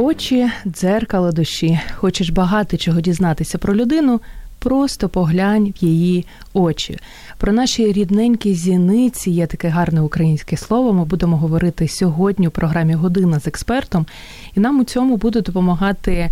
Очі дзеркало душі. Хочеш багато чого дізнатися про людину. Просто поглянь в її очі. Про наші рідненькі зіниці є таке гарне українське слово. Ми будемо говорити сьогодні у програмі Година з експертом, і нам у цьому буде допомагати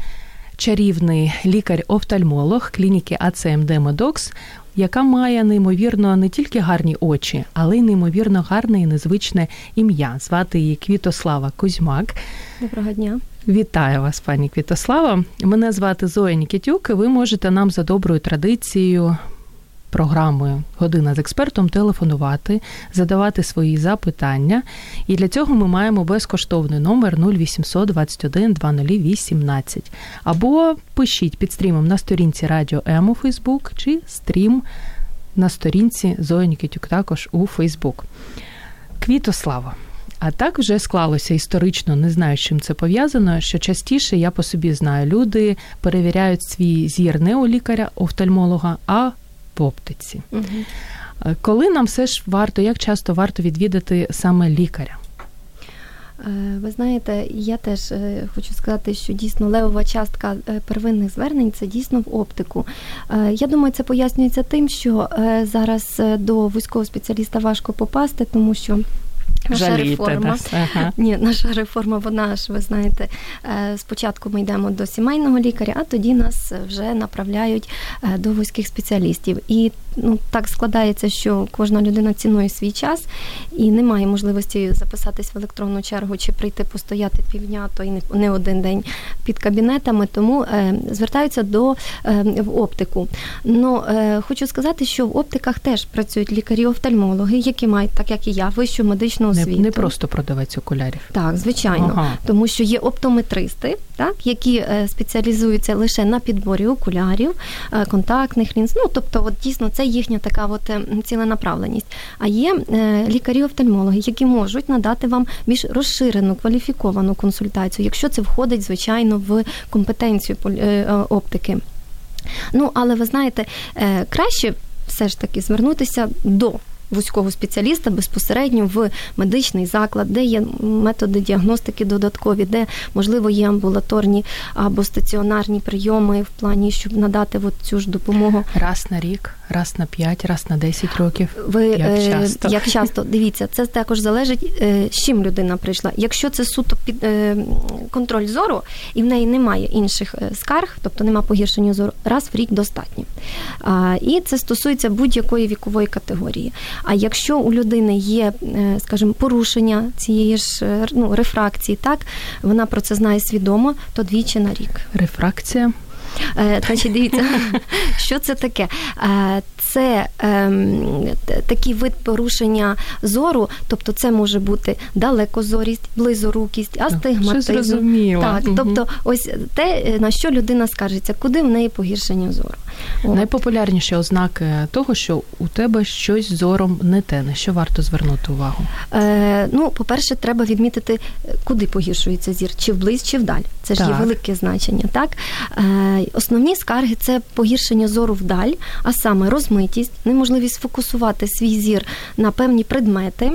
чарівний лікар-офтальмолог клініки АЦМД Медокс, яка має неймовірно не тільки гарні очі, але й неймовірно гарне і незвичне ім'я. Звати її Квітослава Кузьмак. Доброго дня. Вітаю вас, пані Квітослава. Мене звати Зоя Нікітюк. і Ви можете нам за доброю традицією. Програмою Година з експертом телефонувати, задавати свої запитання. І для цього ми маємо безкоштовний номер 0800 21 2018. Або пишіть під стрімом на сторінці Радіо М у Фейсбук, чи стрім на сторінці Зоя Нікітюк також у Фейсбук. Квітослава. А так вже склалося історично, не знаю, з чим це пов'язано. Що частіше я по собі знаю, люди перевіряють свій зір не у лікаря, офтальмолога, а в оптиці. Угу. Коли нам все ж варто, як часто варто відвідати саме лікаря? Е, ви знаєте, я теж е, хочу сказати, що дійсно левова частка первинних звернень це дійсно в оптику. Я думаю, це пояснюється тим, що зараз до вузького спеціаліста важко попасти, тому що Наша реформа. Ага. Ні, наша реформа, вона ж, ви знаєте, е, спочатку ми йдемо до сімейного лікаря, а тоді нас вже направляють е, до вузьких спеціалістів. І ну, так складається, що кожна людина цінує свій час і немає можливості записатись в електронну чергу чи прийти постояти півдня, то й не один день під кабінетами, тому е, звертаються до в оптику. Ну, хочу сказати, що в оптиках теж працюють лікарі-офтальмологи, які мають, так як і я, вищу медичну освіту. Не, не просто продавець окулярів. Так, звичайно, ага. тому що є оптометристи, так, які е, спеціалізуються лише на підборі окулярів, е, контактних лінз. Ну тобто, от дійсно це їхня така от е, ціленаправленість. А є лікарі-офтальмологи, які можуть надати вам більш розширену кваліфіковану консультацію, якщо це входить звичайно в компетенцію оптики. Ну але ви знаєте, краще все ж таки звернутися до вузького спеціаліста безпосередньо в медичний заклад, де є методи діагностики додаткові, де можливо є амбулаторні або стаціонарні прийоми в плані, щоб надати от цю ж допомогу. Раз на рік, раз на 5, раз на 10 років. Ви як е, часто як часто дивіться, це також залежить, е, з чим людина прийшла. Якщо це суто під е, контроль зору і в неї немає інших скарг, тобто нема погіршення зору, раз в рік достатньо. І це стосується будь-якої вікової категорії. А якщо у людини є, е, скажімо, порушення цієї ж е, ну, рефракції, так вона про це знає свідомо, то двічі на рік. Рефракція. Е, значить, дивіться, що це таке? Це ем, такий вид порушення зору, тобто це може бути далекозорість, близорукість, астигматизм. Зрозуміло. Так, угу. тобто, ось те, на що людина скаржиться, куди в неї погіршення зору. От. Найпопулярніші ознаки того, що у тебе щось зором не те, на що варто звернути увагу? Е, Ну, по-перше, треба відмітити, куди погіршується зір, чи вблизь, чи вдаль. Це ж так. є велике значення. Так Е, Основні скарги це погіршення зору вдаль, а саме розмитість, неможливість фокусувати свій зір на певні предмети.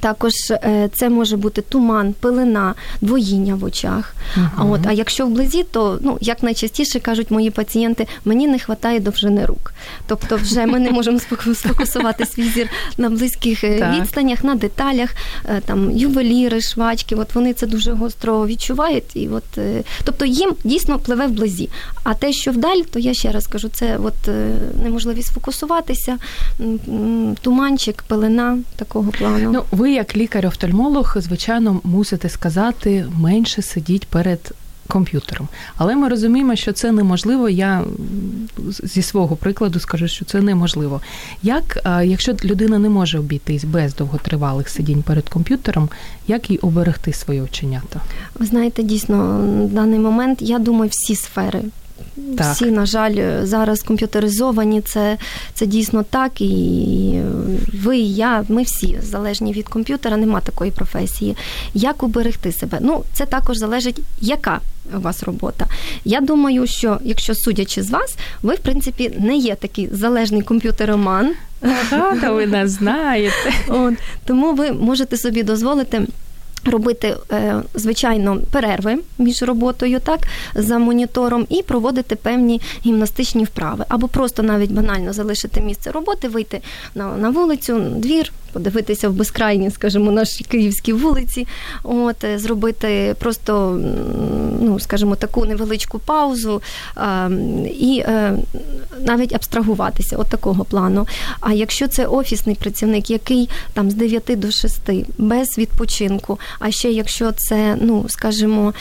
Також е, це може бути туман, пилина, двоїння в очах. Uh-huh. А от а якщо вблизі, то ну як найчастіше кажуть мої пацієнти, мені не вистачає довжини рук. Тобто, вже ми не можемо сфокусувати свій зір на близьких е, відстанях, на деталях, е, там ювеліри, швачки. От вони це дуже гостро відчувають. І от, тобто їм дійсно пливе вблизі. А те, що вдаль, то я ще раз кажу, це от неможливість сфокусуватися, туманчик, пилина такого плану. Ну, ви як лікар-офтальмолог, звичайно, мусите сказати менше сидіть перед. Комп'ютером, але ми розуміємо, що це неможливо. Я зі свого прикладу скажу, що це неможливо. Як якщо людина не може обійтись без довготривалих сидінь перед комп'ютером, як їй оберегти свої оченята? Ви знаєте, дійсно, в даний момент я думаю, всі сфери так. всі, на жаль, зараз комп'ютеризовані. Це це дійсно так. І ви, і я, ми всі залежні від комп'ютера, нема такої професії. Як уберегти себе? Ну, це також залежить, яка у вас робота. Я думаю, що якщо судячи з вас, ви в принципі не є такий залежний комп'ютероман. Ага, ви нас знаєте. От, Тому ви можете собі дозволити. Робити, е, звичайно, перерви між роботою, так, за монітором, і проводити певні гімнастичні вправи, або просто навіть банально залишити місце роботи, вийти на на вулицю, двір, подивитися в безкрайні, скажімо, наші київські вулиці, от е, зробити просто, ну скажімо, таку невеличку паузу і е, навіть абстрагуватися от такого плану. А якщо це офісний працівник, який там з 9 до 6, без відпочинку, а ще якщо це, ну скажімо,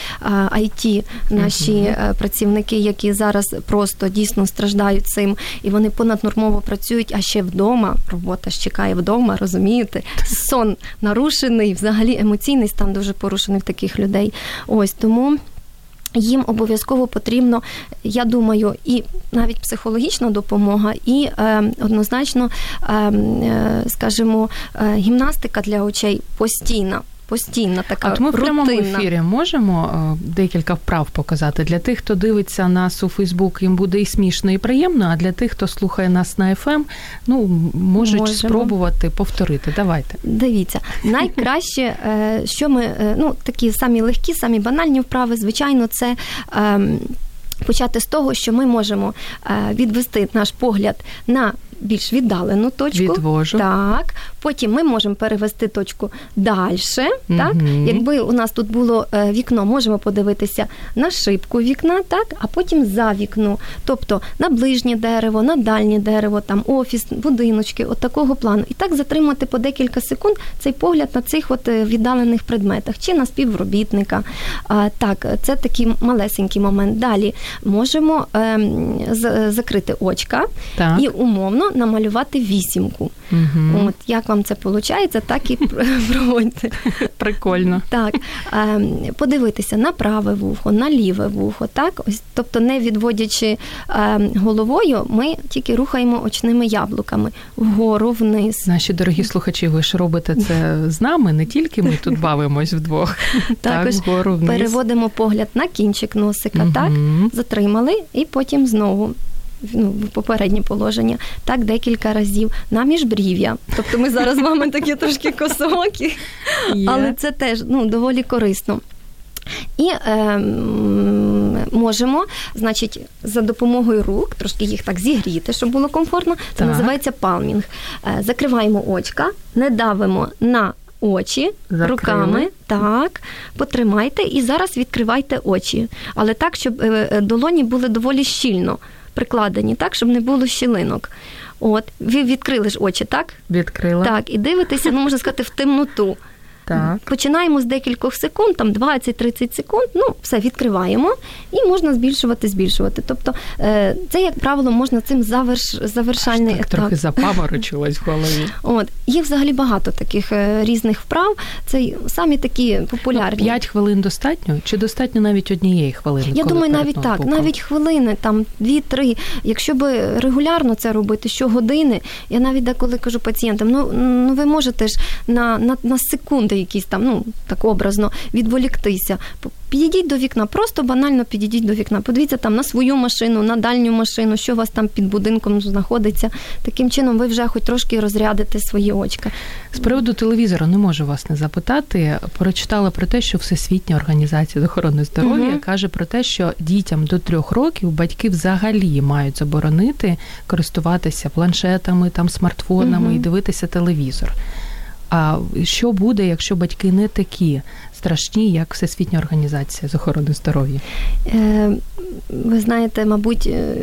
IT, наші uh працівники, які зараз просто дійсно страждають цим, і вони понаднормово працюють, а ще вдома робота ж чекає вдома, розумієте? Сон нарушений, взагалі емоційний стан дуже порушений в таких людей. Ось тому. Їм обов'язково потрібно, я думаю, і навіть психологічна допомога, і е, однозначно, е, е, скажімо, е, гімнастика для очей постійна постійна така. От ми в прямому ефірі можемо е, декілька вправ показати для тих, хто дивиться нас у Фейсбук, їм буде і смішно, і приємно. А для тих, хто слухає нас на ФМ, ем, ну можуть можемо. спробувати повторити. Давайте. Дивіться, найкраще, е, що ми е, ну такі самі легкі, самі банальні вправи, звичайно, це. Ем, почати з того, що ми можемо відвести наш погляд на більш віддалену точку. Відвожу. Так. Потім ми можемо перевести точку далі. Угу. Так? Якби у нас тут було е, вікно, можемо подивитися на шибку вікна, так, а потім за вікно. Тобто на ближнє дерево, на дальнє дерево, там офіс, будиночки, от такого плану. І так затримати по декілька секунд цей погляд на цих от е, віддалених предметах чи на співробітника. Так, це такий малесенький момент. Далі можемо е, закрити очка і умовно намалювати вісімку. Угу. От Як вам це виходить, так і проводьте. Прикольно. Так. Ем, подивитися на праве вухо, на ліве вухо. так? Ось, Тобто, не відводячи ем, головою, ми тільки рухаємо очними яблуками вгору, вниз. Наші дорогі слухачі, ви ж робите це з нами, не тільки ми тут бавимось вдвох. Також так, вгору, вниз. переводимо погляд на кінчик носика, угу. так? Затримали і потім знову ну, попереднє положення, так декілька разів на міжбрів'я. Тобто ми зараз з вами такі трошки косокі, але це теж ну, доволі корисно. І е, можемо, значить, за допомогою рук трошки їх так зігріти, щоб було комфортно. Це так. називається палмінг. Е, закриваємо очка, не давимо на очі Закрили. руками. Так, потримайте і зараз відкривайте очі. Але так, щоб е, е, долоні були доволі щільно прикладені, так, щоб не було щілинок. От, ви відкрили ж очі, так? Відкрила. Так, і дивитеся, ну можна сказати, в темноту. Так. Починаємо з декількох секунд, там 20-30 секунд, ну, все відкриваємо і можна збільшувати, збільшувати. Тобто е, це, як правило, можна цим заверш, завершальний так, етап. Трохи запаморочилась в голові. От. Є взагалі багато таких е, різних вправ. Це самі такі популярні. П'ять хвилин достатньо? Чи достатньо навіть однієї хвилини? Я думаю, навіть так, навіть хвилини, там дві-три. Якщо би регулярно це робити щогодини, я навіть деколи кажу пацієнтам, ну ну ви можете ж на, на, на секунди якісь там, ну так образно, відволіктися. Підійдіть до вікна, просто банально підійдіть до вікна. Подивіться там на свою машину, на дальню машину, що у вас там під будинком знаходиться. Таким чином, ви вже хоч трошки розрядите свої очка. З приводу телевізора не можу вас не запитати. Прочитала про те, що Всесвітня організація з охорони здоров'я угу. каже про те, що дітям до трьох років батьки взагалі мають заборонити користуватися планшетами, там смартфонами угу. і дивитися телевізор. А що буде, якщо батьки не такі страшні, як Всесвітня організація з охорони здоров'я? Е, ви знаєте, мабуть, е,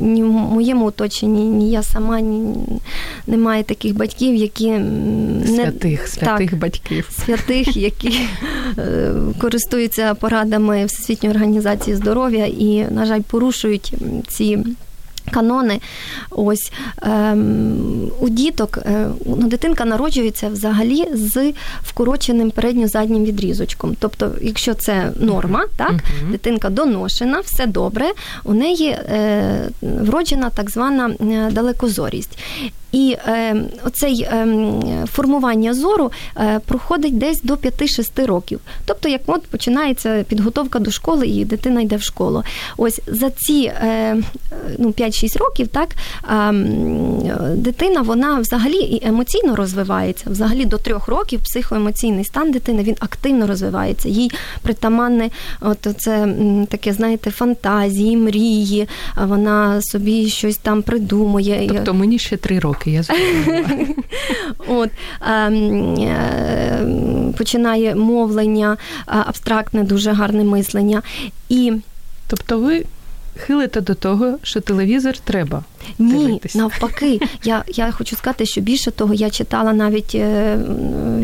ні в моєму оточенні, ні я сама ні, немає таких батьків, які не святих, святих так, батьків, святих, які е, користуються порадами Всесвітньої організації здоров'я і, на жаль, порушують ці Канони, ось ем, у діток е, ну, дитинка народжується взагалі з вкороченим передньо-заднім відрізочком. Тобто, якщо це норма, так uh-huh. дитинка доношена, все добре, у неї е, вроджена так звана е, далекозорість. І е, оцей е, формування зору е, проходить десь до 5-6 років. Тобто, як от починається підготовка до школи, і дитина йде в школу. Ось за ці е, ну, 5-6 років, так е, дитина вона взагалі і емоційно розвивається. Взагалі до трьох років психоемоційний стан дитини він активно розвивається. Їй притаманне, от це таке, знаєте, фантазії, мрії. Вона собі щось там придумує. Тобто мені ще три роки роки, я От, ем, е, Починає мовлення, абстрактне, дуже гарне мислення. І... Тобто ви хилите до того, що телевізор треба. Ні, дивитися. навпаки, я я хочу сказати, що більше того, я читала навіть, е,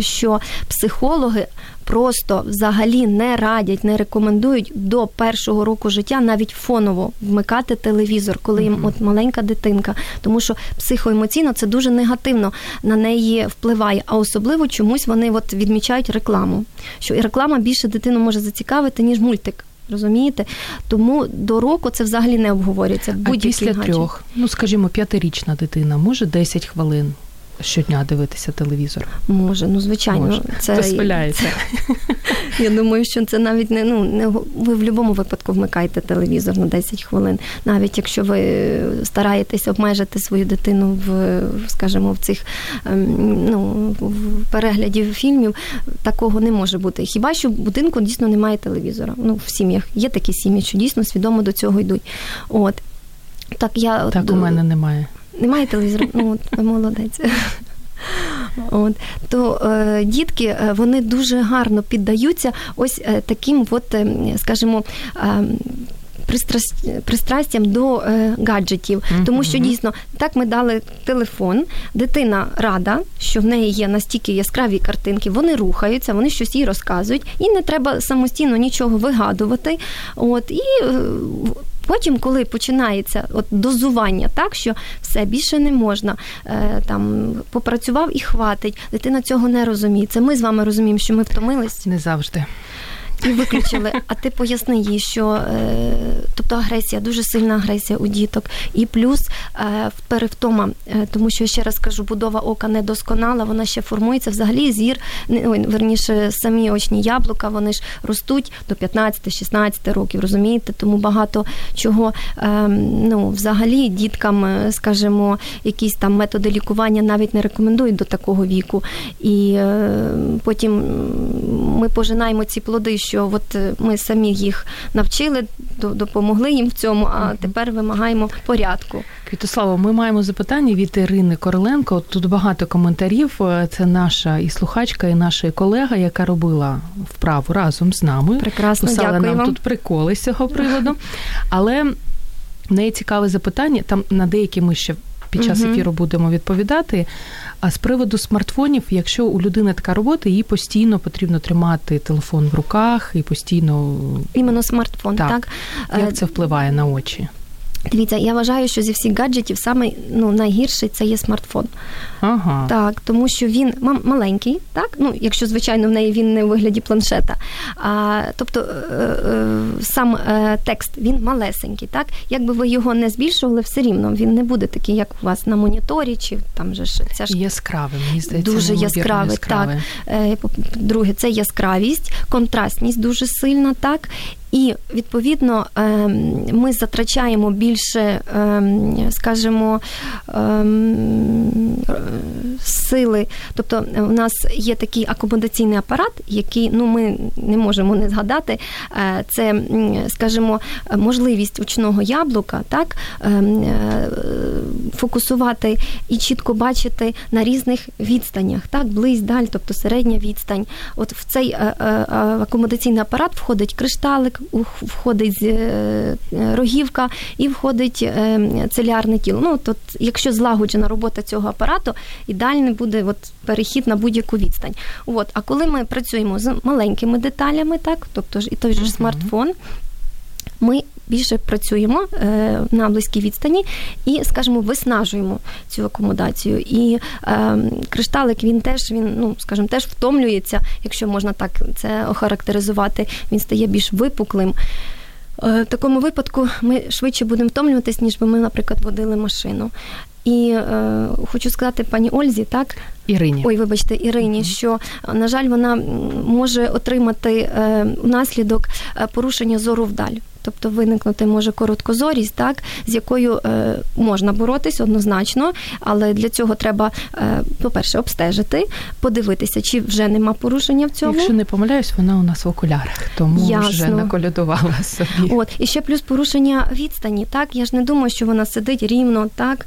що психологи просто взагалі не радять, не рекомендують до першого року життя навіть фоново вмикати телевізор, коли їм от маленька дитинка, тому що психоемоційно це дуже негативно на неї впливає. А особливо чомусь вони от відмічають рекламу, що і реклама більше дитину може зацікавити ніж мультик. Розумієте? Тому до року це взагалі не обговорюється. А після трьох, ну скажімо, п'ятирічна дитина може 10 хвилин щодня дивитися телевізор? Може, ну звичайно, Може. це спиляється. Я думаю, що це навіть не ну не ви в будь-якому випадку вмикаєте телевізор на 10 хвилин, навіть якщо ви стараєтесь обмежити свою дитину в, скажімо, в цих ем, ну в перегляді фільмів, такого не може бути. Хіба що в будинку дійсно немає телевізора? Ну в сім'ях є такі сім'ї, що дійсно свідомо до цього йдуть. От так я так у мене немає. Немає телевізора? Ну, от, молодець. От то е, дітки е, вони дуже гарно піддаються ось е, таким, от, е, скажімо, е, пристрастям до е, гаджетів, тому що дійсно так ми дали телефон, дитина рада, що в неї є настільки яскраві картинки, вони рухаються, вони щось їй розказують, і не треба самостійно нічого вигадувати. От і Потім, коли починається от дозування, так що все більше не можна, е, там попрацював і хватить, дитина цього не розуміє. Це ми з вами розуміємо, що ми втомились. Не завжди і виключили. А ти поясни їй, що е, тобто агресія, дуже сильна агресія у діток, і плюс е, перевтома, е, тому що ще раз кажу, будова ока недосконала, вона ще формується. Взагалі зір, ой, верніше, самі очні яблука, вони ж ростуть до 15-16 років, розумієте? Тому багато чого ну, взагалі діткам, скажімо, якісь там методи лікування навіть не рекомендують до такого віку. І потім ми пожинаємо ці плоди що от е, ми самі їх навчили, допомогли їм в цьому, а тепер вимагаємо порядку. Квітославо, ми маємо запитання від Ірини Короленко. Тут багато коментарів. Е, це наша і слухачка, і наша колега, яка робила вправу разом з нами. Прекрасно, Писала дякую нам вам. тут приколи з цього приводу. Але в неї цікаве запитання. Там на деякі ми ще під час ефіру будемо відповідати. А з приводу смартфонів, якщо у людини така робота, їй постійно потрібно тримати телефон в руках і постійно іменно смартфон, так, так? як е, це впливає на очі? Дивіться, я вважаю, що зі всіх гаджетів саме ну, найгірший це є смартфон. Ага. Так, тому що він маленький, так? Ну, якщо, звичайно, в неї він не у вигляді планшета. А, Тобто е, е, сам е, текст він малесенький, так? Якби ви його не збільшували, все рівно він не буде такий, як у вас на моніторі, чи там же ж ця ж яскравий, мені здається, дуже яскравий. Так. Друге, це яскравість, контрастність дуже сильна, так. І відповідно ем, ми затрачаємо більше, ем, скажімо, ем, сили. Тобто, у нас є такий акомодаційний апарат, який ну ми не можемо не згадати. Е, це, скажімо, можливість очного яблука, так е, фокусувати і чітко бачити на різних відстанях, так, близь, даль, тобто середня відстань. От в цей е, акомодаційний апарат входить кришталик входить е, рогівка і входить е, целярне тіло. Ну, тут, Якщо злагоджена робота цього апарату, ідеальний буде от, перехід на будь-яку відстань. От, А коли ми працюємо з маленькими деталями, так, тобто і той же uh-huh. смартфон. ми більше працюємо е, на близькій відстані і, скажімо, виснажуємо цю акомодацію. І е, кришталик він теж він, ну скажімо, теж втомлюється, якщо можна так це охарактеризувати. Він стає більш випуклим. Е, в такому випадку ми швидше будемо втомлюватись, ніж би ми, наприклад, водили машину. І е, хочу сказати пані Ользі, так Ірині. Ой, вибачте, Ірині, uh-huh. що на жаль, вона може отримати е, внаслідок е, порушення зору вдаль. Тобто виникнути може короткозорість, так з якою е, можна боротись однозначно, але для цього треба, е, по-перше, обстежити, подивитися, чи вже нема порушення в цьому. Якщо не помиляюсь, вона у нас в окулярах, тому Ясно. вже наколядувала собі. От і ще плюс порушення відстані. Так я ж не думаю, що вона сидить рівно, так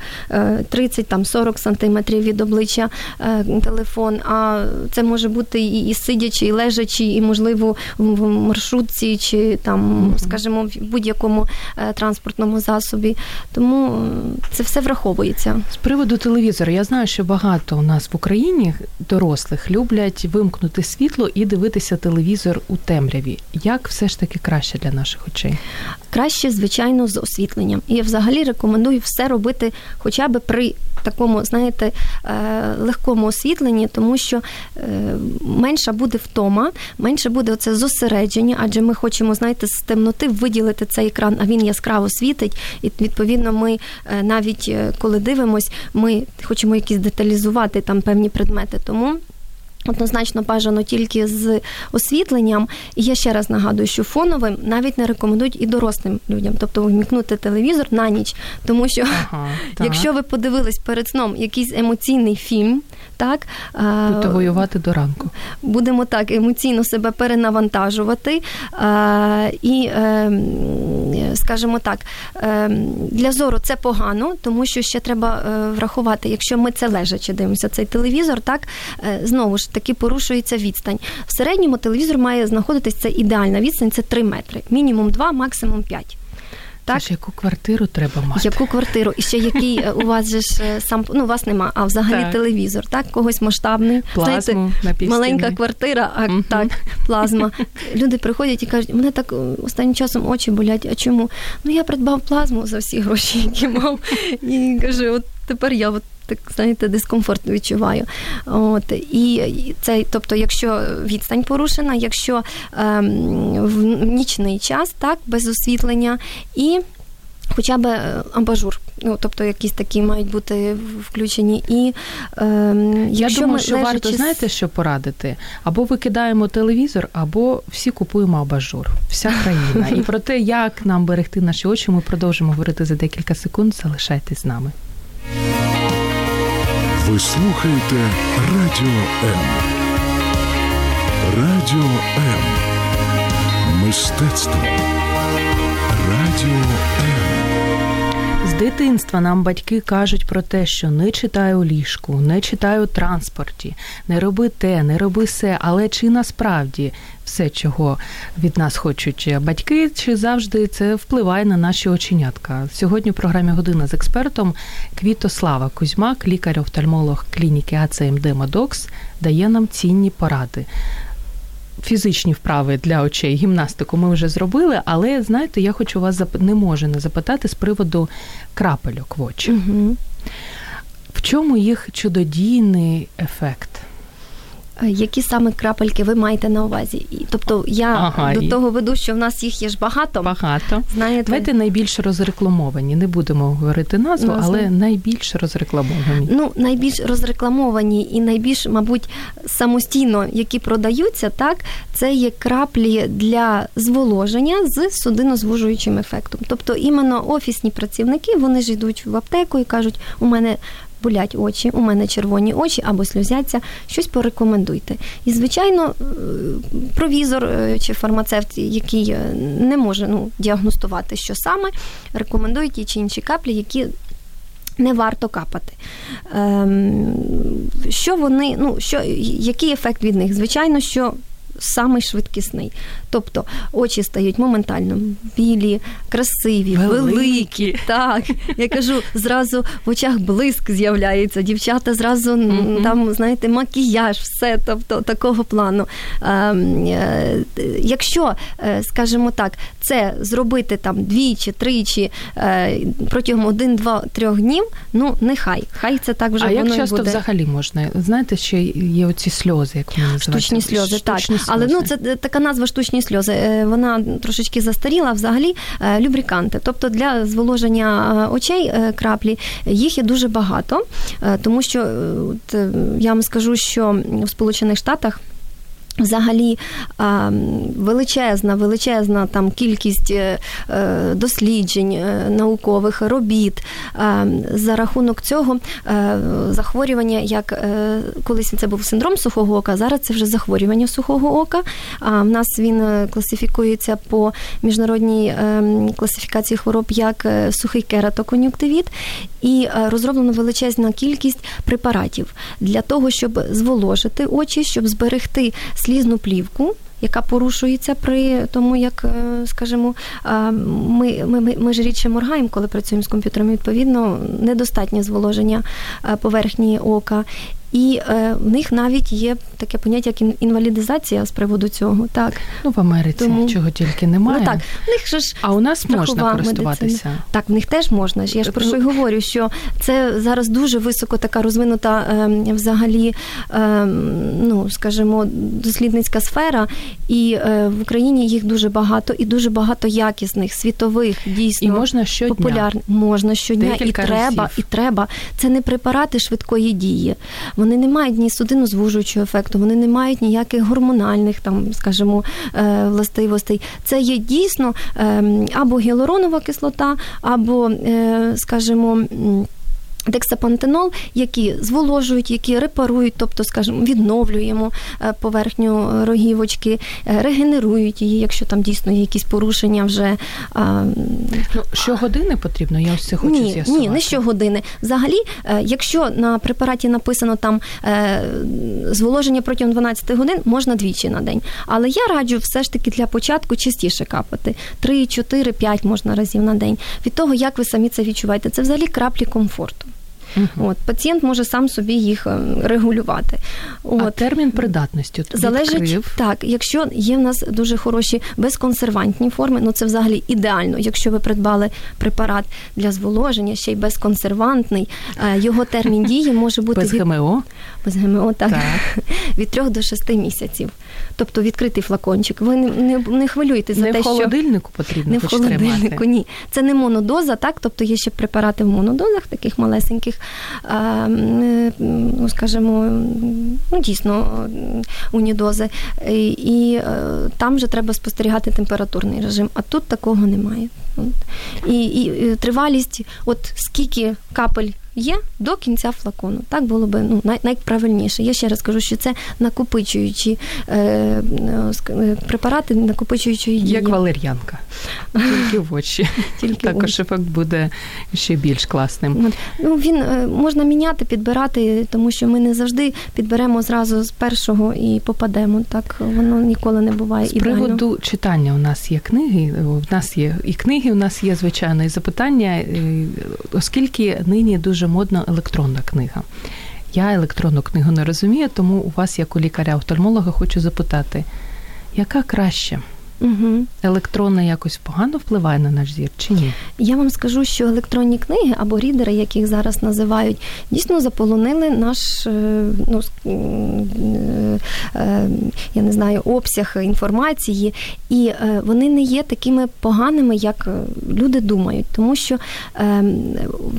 30 там 40 сантиметрів від обличчя е, телефон. А це може бути і, і сидячи, і лежачи, і можливо в маршрутці, чи там, mm-hmm. скажімо в будь-якому е, транспортному засобі. Тому це все враховується. З приводу телевізора, я знаю, що багато у нас в Україні дорослих люблять вимкнути світло і дивитися телевізор у темряві. Як все ж таки краще для наших очей? Краще, звичайно, з освітленням. І я взагалі рекомендую все робити, хоча б при такому, знаєте, е, легкому освітленні, тому що е, менша буде втома, менше буде оце зосередження, адже ми хочемо, знаєте, з темноти виділити цей екран, а він яскраво світить. І відповідно, ми е, навіть коли дивимось, ми хочемо якісь деталізувати там певні предмети. Тому. Однозначно бажано тільки з освітленням. І я ще раз нагадую, що фоновим навіть не рекомендують і дорослим людям, тобто вмікнути телевізор на ніч. Тому що ага, якщо ви подивились перед сном якийсь емоційний фільм, так Тобто воювати до ранку. Будемо так емоційно себе перенавантажувати. І, ем, скажімо так, ем, для зору це погано, тому що ще треба е, врахувати, якщо ми це лежачи дивимося, цей телевізор, так е, знову ж таки порушується відстань. В середньому телевізор має знаходитись це ідеальна відстань, це 3 метри, мінімум 2, максимум 5. Так? Тож яку квартиру треба мати? Яку квартиру? І ще який е, у вас же ж е, сам ну у вас нема, а взагалі так. телевізор, так? Когось масштабний. Плазму Знаєте, маленька квартира, а угу. так, плазма. Люди приходять і кажуть, мене так е, останнім часом очі болять. А чому? Ну я придбав плазму за всі гроші, які мав. І кажу, от тепер я от так знаєте, дискомфорт відчуваю. От і це, тобто, якщо відстань порушена, якщо ем, в нічний час, так, без освітлення і. Хоча б е, амбажур, ну тобто якісь такі мають бути включені. І е, я думаю, що лежачи... варто знаєте, що порадити? Або викидаємо телевізор, або всі купуємо абажур. Вся країна. І про те, як нам берегти наші очі, ми продовжимо говорити за декілька секунд. Залишайтесь з нами. Ви слухаєте Радіо М. Радіо М. Мистецтво. Радіо М. З дитинства нам батьки кажуть про те, що не читай у ліжку, не читай у транспорті, не роби те, не роби все. Але чи насправді все, чого від нас хочуть батьки, чи завжди це впливає на наші оченятка? Сьогодні в програмі Година з експертом Квітослава Кузьмак, лікар-офтальмолог клініки АЦМД Модокс, дає нам цінні поради фізичні вправи для очей, гімнастику ми вже зробили, але знаєте, я хочу вас зап... не можу не запитати з приводу крапельок в очі. Угу. В чому їх чудодійний ефект? Е, які саме крапельки ви маєте на увазі? Тобто я ага, до того веду, що в нас їх є ж багато. Багато. Знаєте? Давайте найбільш розрекламовані. Не будемо говорити назву, Назву. але найбільш розрекламовані. Ну, найбільш розрекламовані і найбільш, мабуть, самостійно, які продаються, так, це є краплі для зволоження з судинозвужуючим ефектом. Тобто іменно офісні працівники вони ж йдуть в аптеку і кажуть, у мене болять очі, у мене червоні очі або сльозяться, щось порекомендуйте. І, звичайно, е, провізор е, чи фармацевт, який е, не може ну, діагностувати, що саме, рекомендує ті чи інші каплі, які. Не варто капати. Ем, що вони, ну, що, Який ефект від них? Звичайно, що самий швидкісний. Тобто очі стають моментально білі, красиві, великі. великі. Так, я кажу, зразу в очах блиск з'являється. Дівчата зразу mm-hmm. там, знаєте, макіяж, все, тобто такого плану. Ем, е, якщо, е, скажімо так, це зробити там двічі, тричі е, протягом один, два, трьох днів, ну нехай. Хай це так вже а воно як часто буде. взагалі можна? Знаєте, що є оці сльози, як вони називаються? Штучні сльози, так. Штучні Але ну це така назва штучні сльози. Вона трошечки застаріла. Взагалі любриканти, тобто для зволоження очей краплі їх є дуже багато, тому що я вам скажу, що в Сполучених Штатах. Взагалі величезна, величезна там кількість е, е, досліджень, е, наукових робіт за рахунок цього захворювання, як колись це був синдром сухого ока, зараз це вже захворювання сухого ока. А в нас він класифікується по міжнародній класифікації хвороб як сухий кератокон'юктивіт, і розроблена величезна кількість препаратів для того, щоб зволожити очі, щоб зберегти слізну плівку. Яка порушується при тому, як скажімо, ми ми, ми ж рідше моргаємо, коли працюємо з комп'ютером. Відповідно, недостатнє зволоження поверхні ока, і е, в них навіть є таке поняття, як інвалідизація з приводу цього. Так ну в Америці Тому... чого тільки немає. Ну так в них же ж а у нас можна користуватися. Медицина. Так, в них теж можна. Я ж про що й говорю, що це зараз дуже високо така розвинута е, взагалі, е, ну скажімо, дослідницька сфера, і е, в Україні їх дуже багато, і дуже багато якісних, світових, дійсно і можна щодня. популярних. Можна щодня Декілька і треба, разів. і треба. Це не препарати швидкої дії. Вони не мають ні судинозвужуючого ефекту, вони не мають ніяких гормональних там, скажімо, е, властивостей. Це є дійсно ем, або гіалуронова кислота, або, е, скажімо, Дексапантенол, які зволожують, які репарують, тобто, скажімо, відновлюємо е, поверхню рогівочки, е, регенерують її, якщо там дійсно є якісь порушення вже. Ну, Щогодини потрібно, я ось це хочу ні, з'ясувати. Ні, не щогодини. Взагалі, е, якщо на препараті написано там зволоження протягом 12 годин, можна двічі на день. Але я раджу все ж таки для початку частіше капати. 3, 4, 5 можна разів на день. Від того, як ви самі це відчуваєте, це взагалі краплі комфорту. Uh-huh. От Пацієнт може сам собі їх е, регулювати. От. А термін придатності залежить відкрив. так. Якщо є в нас дуже хороші безконсервантні форми, ну це взагалі ідеально. Якщо ви придбали препарат для зволоження, ще й безконсервантний, е, його термін дії може бути без від... ГМО. Без ГМО, так, так. від 3 до 6 місяців. Тобто відкритий флакончик. Ви не не, не хвилюйтесь не за те, в холодильнику що... потрібно не в холодильнику. Тримати. Ні, це не монодоза, так тобто є ще препарати в монодозах, таких малесеньких ну, скажімо, ну, дійсно унідози. І там вже треба спостерігати температурний режим, а тут такого немає. І, і тривалість, от скільки капель є до кінця флакону. Так було би ну, най- найправильніше. Я ще раз кажу, що це накопичуючі е, е, препарати, накопичуючої дії. Як валер'янка. Тільки в очі. Тільки Також ефект буде ще більш класним. Ну, Він е, можна міняти, підбирати, тому що ми не завжди підберемо зразу з першого і попадемо. Так воно ніколи не буває. З приводу читання у нас є книги, у нас є і книги, у нас є звичайно і запитання, оскільки нині дуже дуже модна електронна книга. Я електронну книгу не розумію, тому у вас, як у лікаря-офтальмолога, хочу запитати, яка краще? Угу. Електронна якось погано впливає на наш зір чи ні? Я вам скажу, що електронні книги або рідери, як їх зараз називають, дійсно заполонили наш е, ну, е, е, я не знаю, обсяг інформації, і вони не є такими поганими, як люди думають, тому що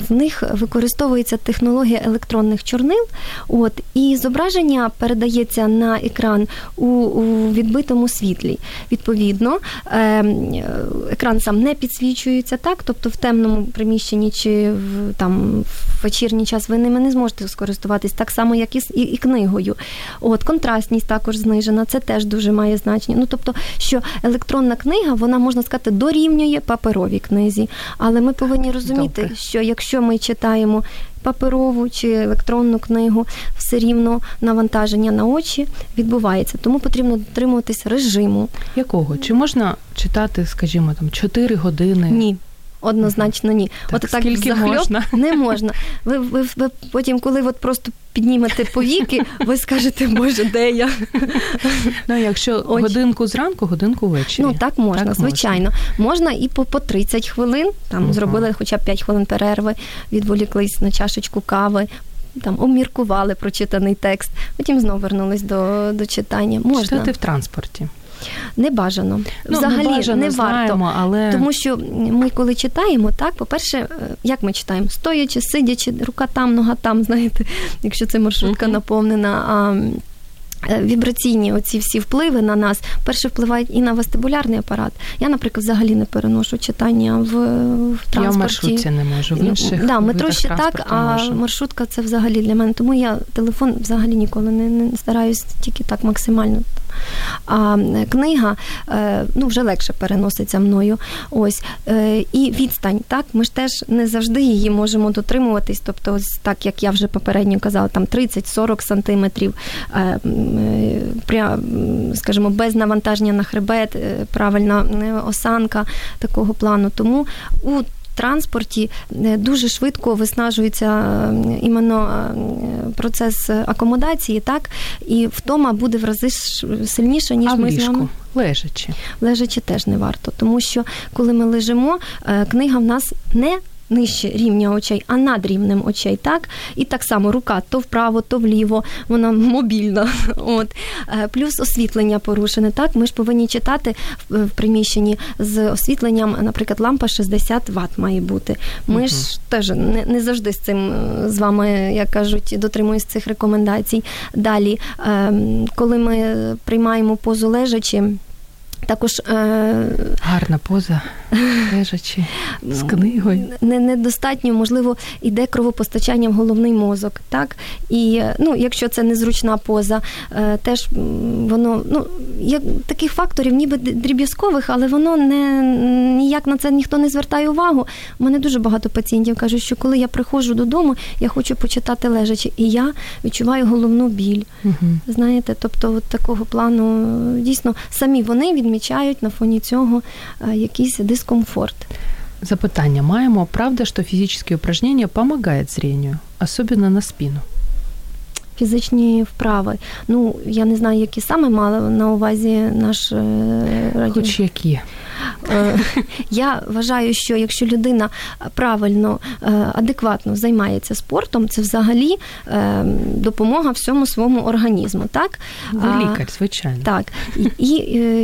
в них використовується технологія електронних чорнил, от, і зображення передається на екран у, у відбитому світлі. Відповідно відповідно ем, екран сам не підсвічується так, тобто в темному приміщенні чи в там в вечірній час ви ними не зможете скористуватись так само, як і, і, і книгою. От контрастність також знижена, це теж дуже має значення. Ну тобто, що електронна книга, вона можна сказати, дорівнює паперовій книзі. Але ми повинні розуміти, Добре. що якщо ми читаємо паперову чи електронну книгу, все рівно навантаження на очі відбувається. Тому потрібно дотримуватись режиму. Якого? Чи можна читати, скажімо, там 4 години? Ні. Однозначно ні. Так, от так скільки захльоп можна? не можна. Ви, ви, ви потім, коли от просто піднімете повіки, ви скажете, Боже, де я? Ну, якщо Очі. годинку зранку, годинку ввечері. Ну так можна, Так звичайно. Можна і по, по 30 хвилин, там Мгм. зробили хоча б 5 хвилин перерви, відволіклись на чашечку кави. Там обміркували прочитаний текст, потім знову вернулись до, до читання. Можна Читати в транспорті. Не бажано. Ну, Взагалі не, бажано, не варто. знаємо, але Тому що ми, коли читаємо, так, по-перше, е, як ми читаємо? Стоячи, сидячи, рука там, нога там, знаєте, якщо це маршрутка наповнена. А, Вібраційні оці всі впливи на нас перше впливають і на вестибулярний апарат. Я, наприклад, взагалі не переношу читання в, в транспорті. я в маршрутці не можу. В інших да, метро ще так, а можу. маршрутка це взагалі для мене. Тому я телефон взагалі ніколи не, не стараюсь тільки так максимально. А е, книга е, ну, вже легше переноситься мною. Ось. Е, І відстань, так, ми ж теж не завжди її можемо дотримуватись. Тобто, ось так як я вже попередньо казала, там 30-40 сантиметрів, е, е, скажімо, без навантаження на хребет, е, правильна е, осанка такого плану. Тому у транспорті е, дуже швидко виснажується е, іменно е, процес акомодації, так і втома буде в рази сильніша, ніж а ми з вами. лежачи. Лежачи теж не варто, тому що коли ми лежимо, е, книга в нас не нижче рівня очей, а над рівнем очей, так? І так само рука то вправо, то вліво, вона мобільна. От. Е, Плюс освітлення порушене. Так, ми ж повинні читати в в приміщенні з освітленням, наприклад, лампа 60 Вт має бути. Ми Мгм. ж теж не, не завжди з цим е, з вами, як кажуть, дотримуюсь цих рекомендацій. Далі, ем, коли ми приймаємо позу лежачи. Також е, Гарна поза, лежачи з книгою. не, недостатньо, можливо, іде кровопостачання в головний мозок. Так? І ну, якщо це незручна поза, е, теж воно ну, є таких факторів, ніби дріб'язкових, але воно не ніяк на це ніхто не звертає увагу. У мене дуже багато пацієнтів кажуть, що коли я приходжу додому, я хочу почитати лежачи, і я відчуваю головну біль. Угу. Знаєте, тобто от такого плану дійсно самі вони відмічають на фоні цього е, якийсь дискомфорт. Запитання маємо. Правда, що фізичні упражнення допомагають зрінню, особенно на спину? Фізичні вправи. Ну, я не знаю, які саме мали на увазі наш е, радіо. Хоч які. Е, Я вважаю, що якщо людина правильно, е, адекватно займається спортом, це взагалі е, допомога всьому своєму організму. Так? Ви лікар, звичайно. Так. І,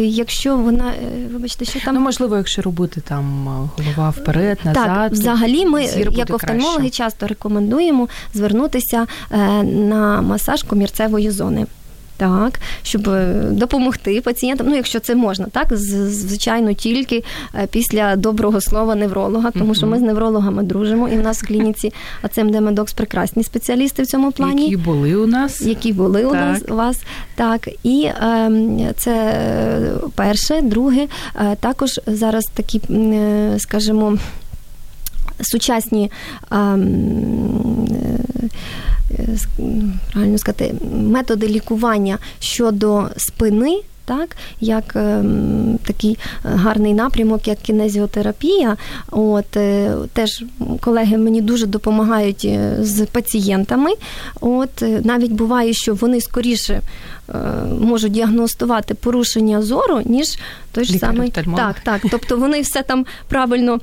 якщо вона, вибачте, що там Ну, можливо, якщо робити там голова вперед, назад. Так, взагалі ми, як офтальмологи, часто рекомендуємо звернутися на масаж комірцевої зони. Так, щоб е, допомогти пацієнтам, ну якщо це можна, так звичайно, тільки е, після доброго слова невролога, тому що ми з неврологами дружимо, і в нас в клініці АЦМД Медокс прекрасні спеціалісти в цьому плані Які були у нас. які були у нас у вас. Так, і е, це перше, друге, е, також зараз такі, е, скажімо, сучасні. е, е, правильно сказати, методи лікування щодо спини. Так, як е, такий е, гарний напрямок, як кінезіотерапія. От е, теж колеги мені дуже допомагають е, з пацієнтами. От е, навіть буває, що вони скоріше е, можуть діагностувати порушення зору, ніж той ж самий Лікар-офтальмолог. так, так. Тобто вони все там правильно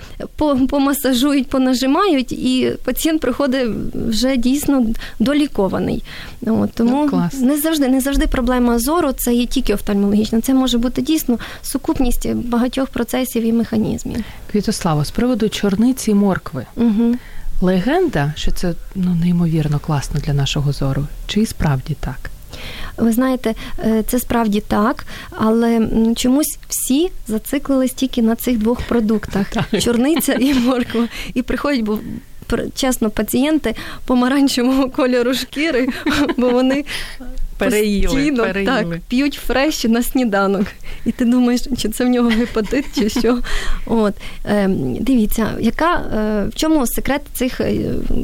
помасажують, понажимають, і пацієнт приходить вже дійсно долікований. От, тому Ну, клас. не завжди, не завжди проблема зору це є тільки офтальмологічна. Це може бути дійсно сукупність багатьох процесів і механізмів. Квітослава, з приводу чорниці і моркви. Угу. Легенда, що це ну, неймовірно класно для нашого зору. Чи і справді так? Ви знаєте, е, це справді так, але чомусь всі зациклились тільки на цих двох продуктах: чорниця і морква. І приходять, бо чесно, пацієнти помаранчевого кольору шкіри, бо вони Переїли, постійно переїли. так п'ють фреш на сніданок. І ти думаєш, чи це в нього гепатит, чи що. От е, дивіться, яка е, в чому секрет цих е,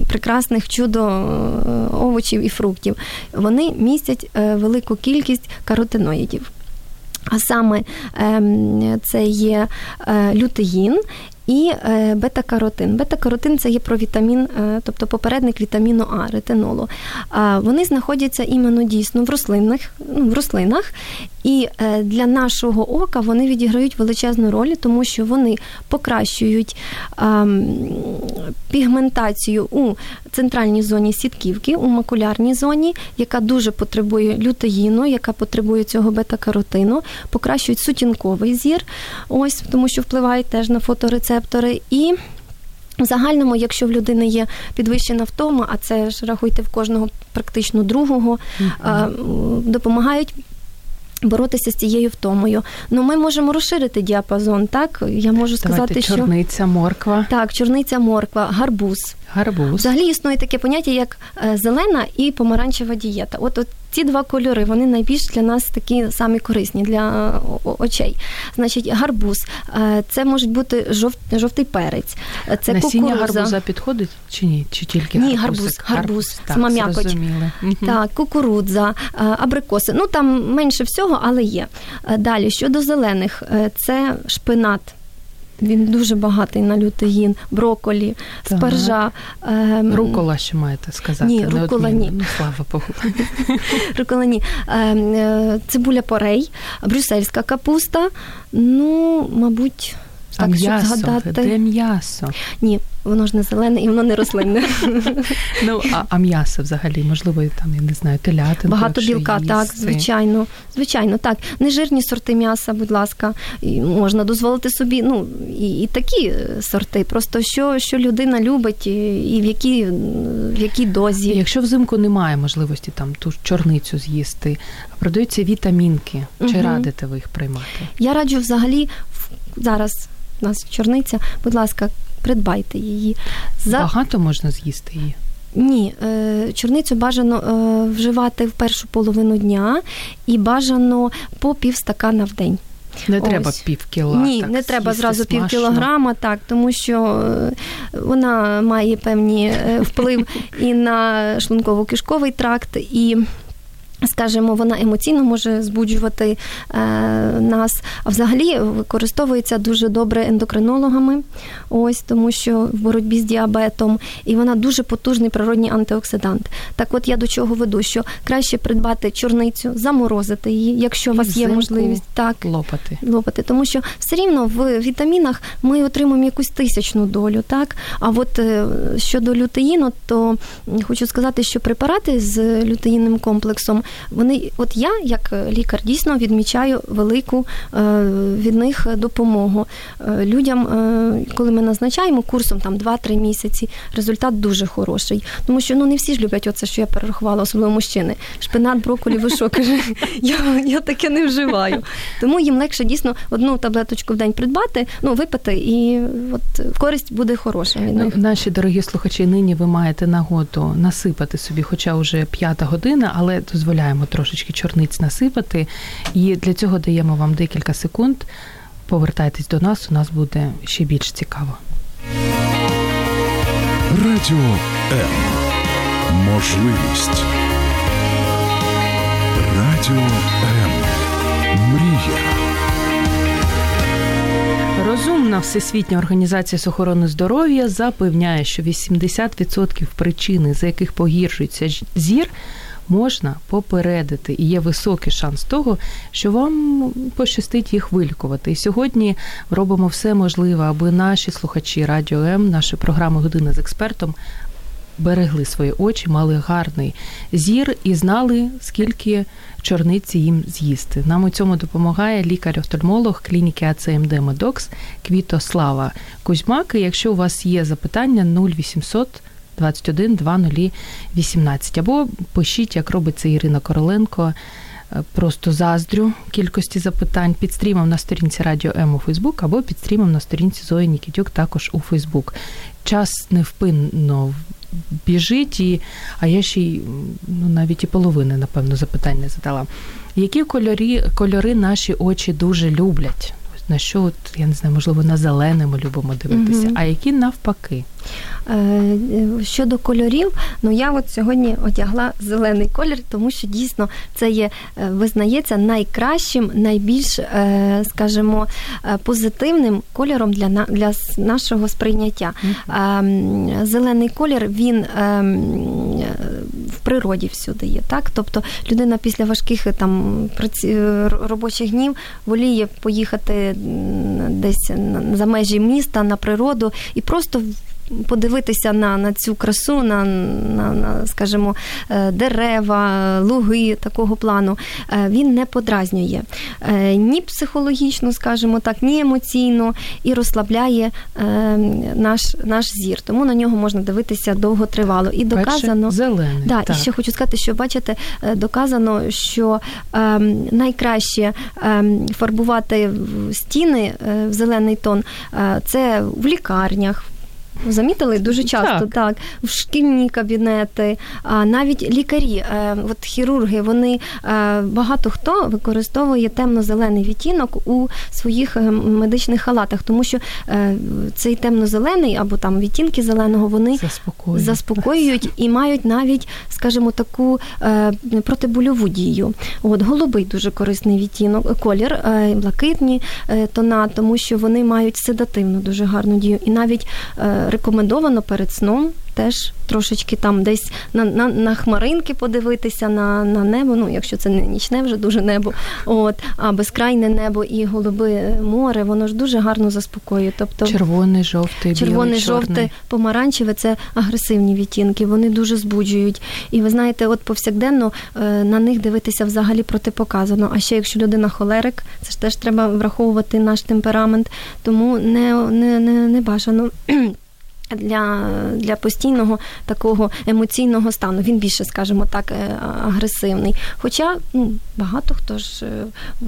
прекрасних чудо е, овочів і фруктів? Вони містять е, велику кількість каротиноїдів. А саме ем, це є лютеїн і е, бета-каротин. Бета-каротин це є провітамін, е, тобто попередник вітаміну А, ретинолу. Вони знаходяться іменно дійсно в рослинах, ну, в рослинах, і е, для нашого ока вони відіграють величезну роль, тому що вони покращують ем, пігментацію у центральній зоні сітківки, у макулярній зоні, яка дуже потребує лютеїну, яка потребує цього бета-каротину, покращують сутінковий зір, ось тому що впливають теж на фоторецептори. І в загальному, якщо в людини є підвищена втома, а це ж рахуйте в кожного практично другого, mm-hmm. допомагають. Боротися з цією втомою. Ну, ми можемо розширити діапазон, так? Я можу сказати, Давайте, що чорниця, морква. Так, чорниця, морква, гарбуз. Гарбуз. Взагалі існує таке поняття, як зелена і помаранчева дієта. От, от ці два кольори вони найбільш для нас такі самі корисні для очей. Значить, гарбуз це може бути жов, жовтий перець. Це Насіння кукуруза. гарбуза підходить чи ні? Чи тільки ні, гарбуз? гарбуз, гарбуз, м'якоть. Так, кукурудза, абрикоси. Ну там менше всього, але є. Далі щодо зелених, це шпинат. Він дуже багатий на лютеїн, броколі, так. спаржа. Ем... Рукола ще маєте сказати. Ні, рукола ні. Ну, слава Богу. рукола ні. Ем, цибуля порей, брюссельська капуста. Ну, мабуть, так, а м'ясо, згадати. Де м'ясо? Ні, воно ж не зелене і воно не рослинне. ну, а, а м'ясо взагалі, можливо, там, я не знаю, телятинка. Багато білка, так, звичайно. Звичайно, так. Нежирні сорти м'яса, будь ласка, і можна дозволити собі, ну, і, і такі сорти. Просто що, що людина любить і в якій, в якій дозі. Якщо взимку немає можливості там ту чорницю з'їсти, продаються вітамінки. Чи угу. радите ви їх приймати? Я раджу взагалі зараз у нас чорниця, будь ласка, придбайте її. За... Багато можна з'їсти її? Ні, чорницю бажано вживати в першу половину дня і бажано по пів стакана в день. Не Ось. треба пів кіла. Ні, так, не треба зразу смачно. пів кілограма, так, тому що вона має певні вплив і на шлунково-кишковий тракт, і Скажімо, вона емоційно може збуджувати е, нас, а взагалі використовується дуже добре ендокринологами, ось тому що в боротьбі з діабетом, і вона дуже потужний природній антиоксидант. Так, от я до чого веду, що краще придбати чорницю, заморозити її, якщо у вас є можливість так лопати. лопати, тому що все рівно в вітамінах ми отримуємо якусь тисячну долю. Так, а от е, щодо лютеїну, то хочу сказати, що препарати з лютеїнним комплексом. Вони, от я, як лікар, дійсно відмічаю велику е, від них допомогу е, людям, е, коли ми назначаємо курсом там 2-3 місяці, результат дуже хороший. Тому що ну не всі ж люблять оце, що я перерахувала, особливо мужчини. Шпинат, брокколі, ви що каже, я, я таке не вживаю. Тому їм легше дійсно одну таблеточку в день придбати, ну випити, і от користь буде хороша. Від них. Наші дорогі слухачі, нині ви маєте нагоду насипати собі, хоча вже п'ята година, але дозволяємо трошечки чорниць насипати. І для цього даємо вам декілька секунд. Повертайтесь до нас, у нас буде ще більш цікаво. Радіо М. Можливість. Радіо М. Мрія. Розумна Всесвітня організація з охорони здоров'я запевняє, що 80% причини, за яких погіршується зір, можна попередити, і є високий шанс того, що вам пощастить їх вилікувати. І сьогодні робимо все можливе, аби наші слухачі Радіо М, нашої програми Година з експертом. Берегли свої очі, мали гарний зір і знали, скільки чорниці їм з'їсти. Нам у цьому допомагає лікар-офтальмолог клініки АЦМД Медокс Квітослава Кузьмак. І якщо у вас є запитання 0800 21 2018. Або пишіть, як робить це Ірина Короленко. Просто заздрю кількості запитань під стрімом на сторінці Радіо М у Фейсбук або під стрімом на сторінці Зої Нікітюк також у Фейсбук. Час невпинно біжить, і, а я ще й ну, навіть і половини, напевно, запитань не задала. Які кольори, кольори наші очі дуже люблять? На що, от, я не знаю, можливо, на зелене ми любимо дивитися, угу. а які навпаки? Е, щодо кольорів, ну я от сьогодні одягла зелений колір, тому що дійсно це є е, визнається найкращим, найбільш, е, скажімо, позитивним кольором для для нашого сприйняття. Mm-hmm. Зелений колір він в природі всюди є. Так, тобто людина після важких там робочих днів воліє поїхати десь за межі міста на природу і просто подивитися на на цю красу, на, на, на скажімо, е, дерева, луги такого плану, е, він не подразнює е, ні психологічно, скажімо так, ні емоційно і розслабляє наш наш зір. Тому на нього можна дивитися довготривало. І доказано зелений. Да, І ще хочу сказати, що бачите, доказано, що ем, найкраще ем, фарбувати стіни в зелений тон це в лікарнях. Замітили дуже часто, так. так, в шкільні кабінети, а навіть лікарі, е, от хірурги, вони е, багато хто використовує темно-зелений відтінок у своїх е, медичних халатах, тому що цей темно-зелений або там відтінки зеленого вони заспокоюють, заспокоюють і мають навіть, скажімо, таку протибольову дію. От голубий дуже корисний відтінок, колір, блакитні тона, тому що вони мають седативну дуже гарну дію. І навіть рекомендовано перед сном теж трошечки там десь на на, на хмаринки подивитися на на небо. Ну, якщо це не нічне вже дуже небо, от а безкрайне небо і голубе море, воно ж дуже гарно заспокоює. Тобто червоний, жовтий, червоний, жовтий, помаранчеве це агресивні відтінки. Вони дуже збуджують. І ви знаєте, от повсякденно е, на них дивитися взагалі протипоказано. А ще якщо людина холерик, це ж теж треба враховувати наш темперамент, тому не, не, не, не бажано для для постійного такого емоційного стану. Він більше, скажімо так, е, агресивний. Хоча ну, багато хто ж е,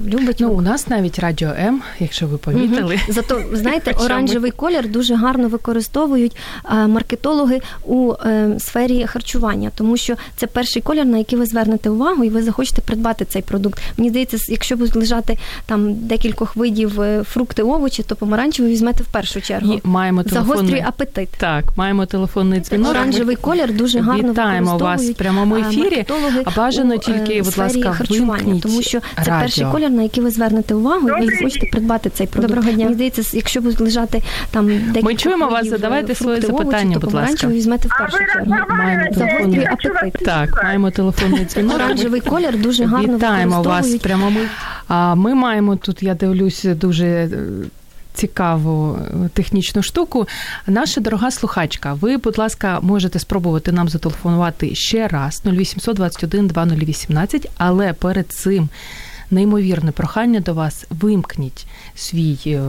любить. Ну, у нас навіть радіо М, якщо ви помітили. Угу. Зато, знаєте, оранжевий колір дуже гарно використовують е, маркетологи у сфері харчування, тому що це перший колір, на який ви звернете увагу, і ви захочете придбати цей продукт. Мені здається, якщо будуть лежати там декількох видів фрукти, овочі, то помаранчевий візьмете в першу чергу. І маємо Загострює апетит. Так, маємо телефонний дзвінок. Оранжевий колір дуже гарно Вітаємо вас в прямому ефірі. А бажано тільки, е, будь ласка, вимкніть тому що це радіо. перший колір, на який ви звернете увагу, і ви хочете придбати цей продукт. Доброго дня. Мені здається, якщо будуть лежати там декілька Ми чуємо вас, задавайте своє запитання, будь ласка. Візьмете в першу чергу. Маємо телефонний Так, маємо телефонний дзвінок. Оранжевий колір дуже гарно Вітаємо вас в прямому. А ми маємо тут, я дивлюсь, дуже е, цікаву е, технічну штуку. Наша дорога слухачка, ви, будь ласка, можете спробувати нам зателефонувати ще раз 0800 21 2018, але перед цим. Неймовірне прохання до вас, вимкніть свій е,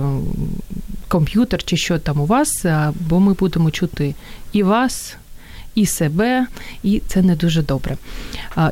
комп'ютер чи що там у вас, бо ми будемо чути і вас, і себе, і це не дуже добре.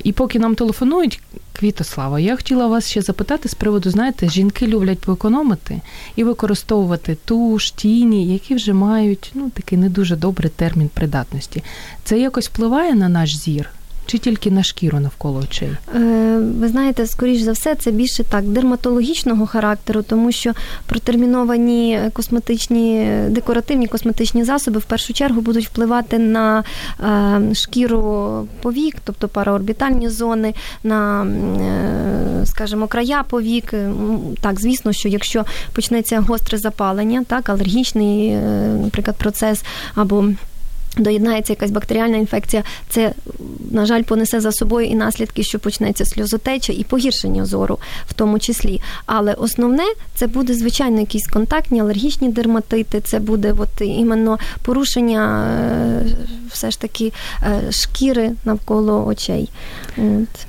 І поки нам телефонують, Квітослава, я хотіла вас ще запитати з приводу, знаєте, жінки люблять поекономити і використовувати туш, тіні, які вже мають ну, такий не дуже добрий термін придатності. Це якось впливає на наш зір? Чи тільки на шкіру навколо очей? Е, ви знаєте, скоріш за все, це більше так дерматологічного характеру, тому що протерміновані косметичні декоративні косметичні засоби в першу чергу будуть впливати на е, шкіру повік, тобто параорбітальні зони, на, е, скажімо, края повік. Так, звісно, що якщо почнеться гостре запалення, так, алергічний, наприклад, процес або Доєднається якась бактеріальна інфекція, це, на жаль, понесе за собою і наслідки, що почнеться сльозотеча і погіршення зору, в тому числі. Але основне це буде, звичайно, якісь контактні, алергічні дерматити, це буде от іменно порушення е, все ж таки е, шкіри навколо очей. От.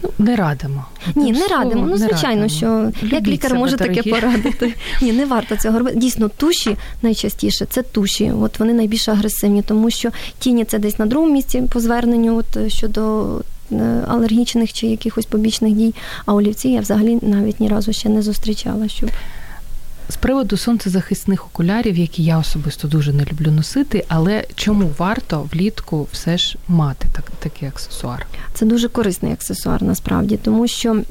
Ну, Не радимо. Ні, не радимо. Ну, звичайно, радимо. що Любіть як лікар може дорогі. таке порадити. Ні, не варто цього робити. Дійсно, туші найчастіше це туші. От вони найбільш агресивні, тому що тіні це десь на другому місці по зверненню от, е, щодо е, алергічних чи якихось побічних дій. А олівці я взагалі навіть ні разу ще не зустрічала. щоб... З приводу сонцезахисних окулярів, які я особисто дуже не люблю носити, але чому варто влітку все ж мати так, такий аксесуар? Це дуже корисний аксесуар насправді, тому що.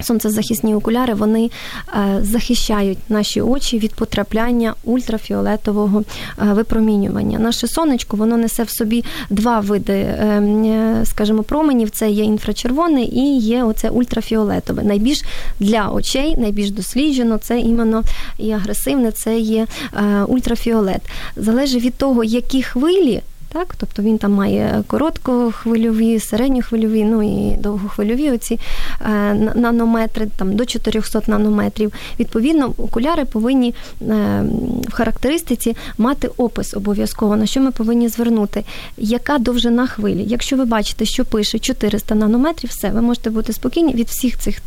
Сонцезахисні окуляри вони е, захищають наші очі від потрапляння ультрафіолетового е, випромінювання. Наше сонечко воно несе в собі два види, е, скажімо, променів: це є інфрачервоне і є оце ультрафіолетове. Найбільш для очей, найбільш досліджено, це іменно і агресивне, це є ультрафіолет. Залежить від того, які хвилі так, тобто він там має короткохвильові, середньохвильові, ну і довгохвильові оці е, нанометри, там до 400 нанометрів. Відповідно, окуляри повинні е, в характеристиці мати опис обов'язково, на що ми повинні звернути, яка довжина хвилі. Якщо ви бачите, що пише 400 нанометрів, все, ви можете бути спокійні від всіх цих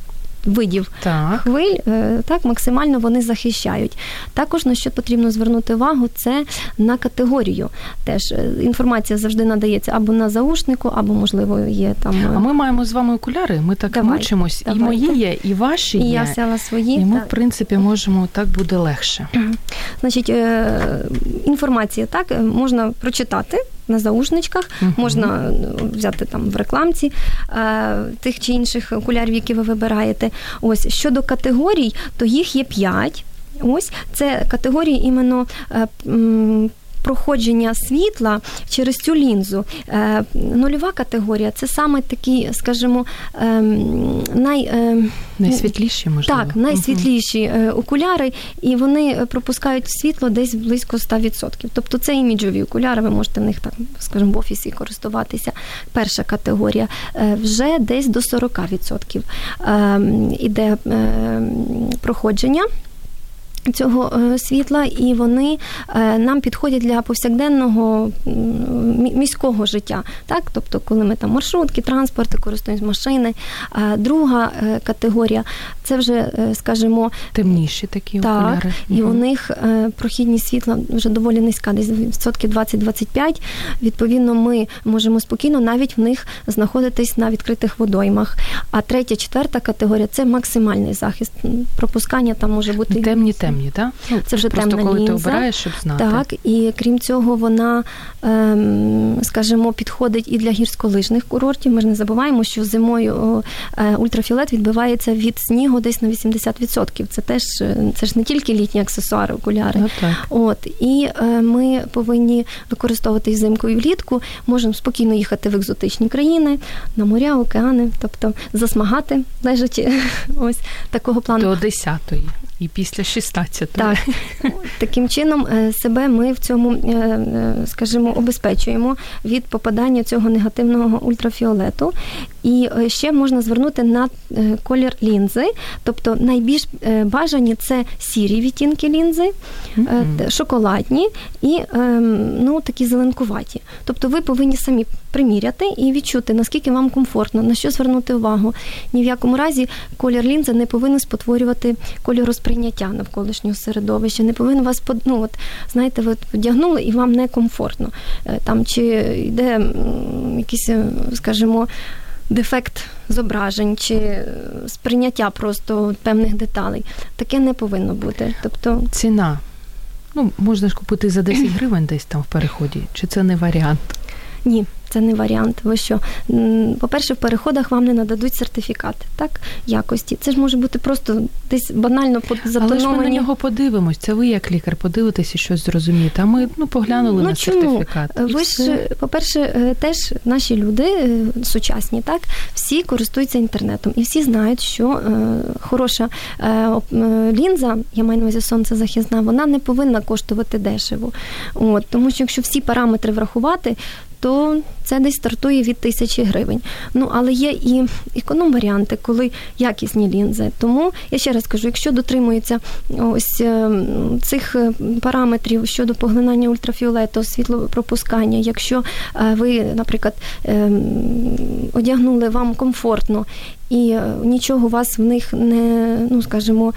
видів так. хвиль, е, так максимально вони захищають. Також на що потрібно звернути увагу, це на категорію. Теж е, інформація завжди надається або на заушнику, або можливо є там. Е, а ми маємо з вами окуляри. Ми так Давай, мучимось. І мої є, і ваші і є. я взяла свої. І ми, так. в принципі, можемо так буде легше. Значить, інформація так можна прочитати на заушничках, uh-huh. можна ну, взяти там в рекламці е, тих чи інших окулярів, які ви вибираєте. Ось щодо категорій, то їх є п'ять. Ось це категорії іменно. Е, проходження світла через цю лінзу. Е, нульова категорія це саме такі, скажімо, ем, най, ем, найсвітліші, можливо. Так, найсвітліші угу. окуляри, і вони пропускають світло десь близько 100%. Тобто це іміджові окуляри, ви можете в них так, скажімо, в офісі користуватися. Перша категорія е, вже десь до 40% ем, іде проходження цього е, світла, і вони е, нам підходять для повсякденного міського життя. Так? Тобто, коли ми там маршрутки, транспорти, користуємось машини. Друга е, категорія це вже, скажімо, темніші такі так, окуляри. І угу. у них прохідність світла вже доволі низька, десь відсотків 20-25. Відповідно, ми можемо спокійно навіть в них знаходитись на відкритих водоймах. А третя, четверта категорія це максимальний захист. Пропускання там може бути темні темні темні, так? Ну, Це вже Просто темна коли лінза. ти обираєш, щоб знати. Так, і крім цього, вона, ем, скажімо, підходить і для гірськолижних курортів. Ми ж не забуваємо, що зимою е, ультрафіолет відбивається від снігу десь на 80%. Це теж це ж не тільки літні аксесуари, окуляри. Ну, так. От і е, ми повинні використовувати і взимку і влітку. Можемо спокійно їхати в екзотичні країни, на моря, океани, тобто засмагати, лежачи ось такого плану. До 10-ї і після 16. Так. Таким чином е, себе ми в цьому, е, е, скажімо, обезпечуємо від попадання цього негативного ультрафіолету. І ще можна звернути на колір лінзи, тобто найбільш бажані це сірі відтінки лінзи, mm-hmm. шоколадні і ем, ну, такі зеленкуваті. Тобто ви повинні самі приміряти і відчути, наскільки вам комфортно, на що звернути увагу. Ні в якому разі колір лінзи не повинен спотворювати кольоросприйняття навколишнього середовища, не повинен вас ну, от, знаєте, ви одягнули і вам некомфортно. Е, там чи йде якийсь, е, скажімо, дефект зображень чи е, сприйняття просто певних деталей. Таке не повинно бути. Тобто ціна. Ну, можна ж купити за 10 гривень десь там в переході, чи це не варіант? Ні, це не варіант. Ви що? По-перше, в переходах вам не нададуть сертифікат так, якості. Це ж може бути просто десь банально затоновані. Але ж ми на нього подивимось. Це ви як лікар подивитесь і щось зрозумієте. А ми ну, поглянули ну, на чому? сертифікат. Ви ж, по-перше, е, теж наші люди е, сучасні, так, всі користуються інтернетом і всі знають, що е, хороша е, лінза, я маю на увазі сонцезахисна, вона не повинна коштувати дешево. От, Тому що якщо всі параметри врахувати, то це десь стартує від тисячі гривень. Ну, але є і економ-варіанти, коли якісні лінзи. Тому я ще раз кажу, якщо дотримується ось е, цих е, параметрів щодо поглинання ультрафіолету, світлопропускання, якщо е, ви, наприклад, одягнули вам комфортно і е, нічого вас в них не, ну скажімо,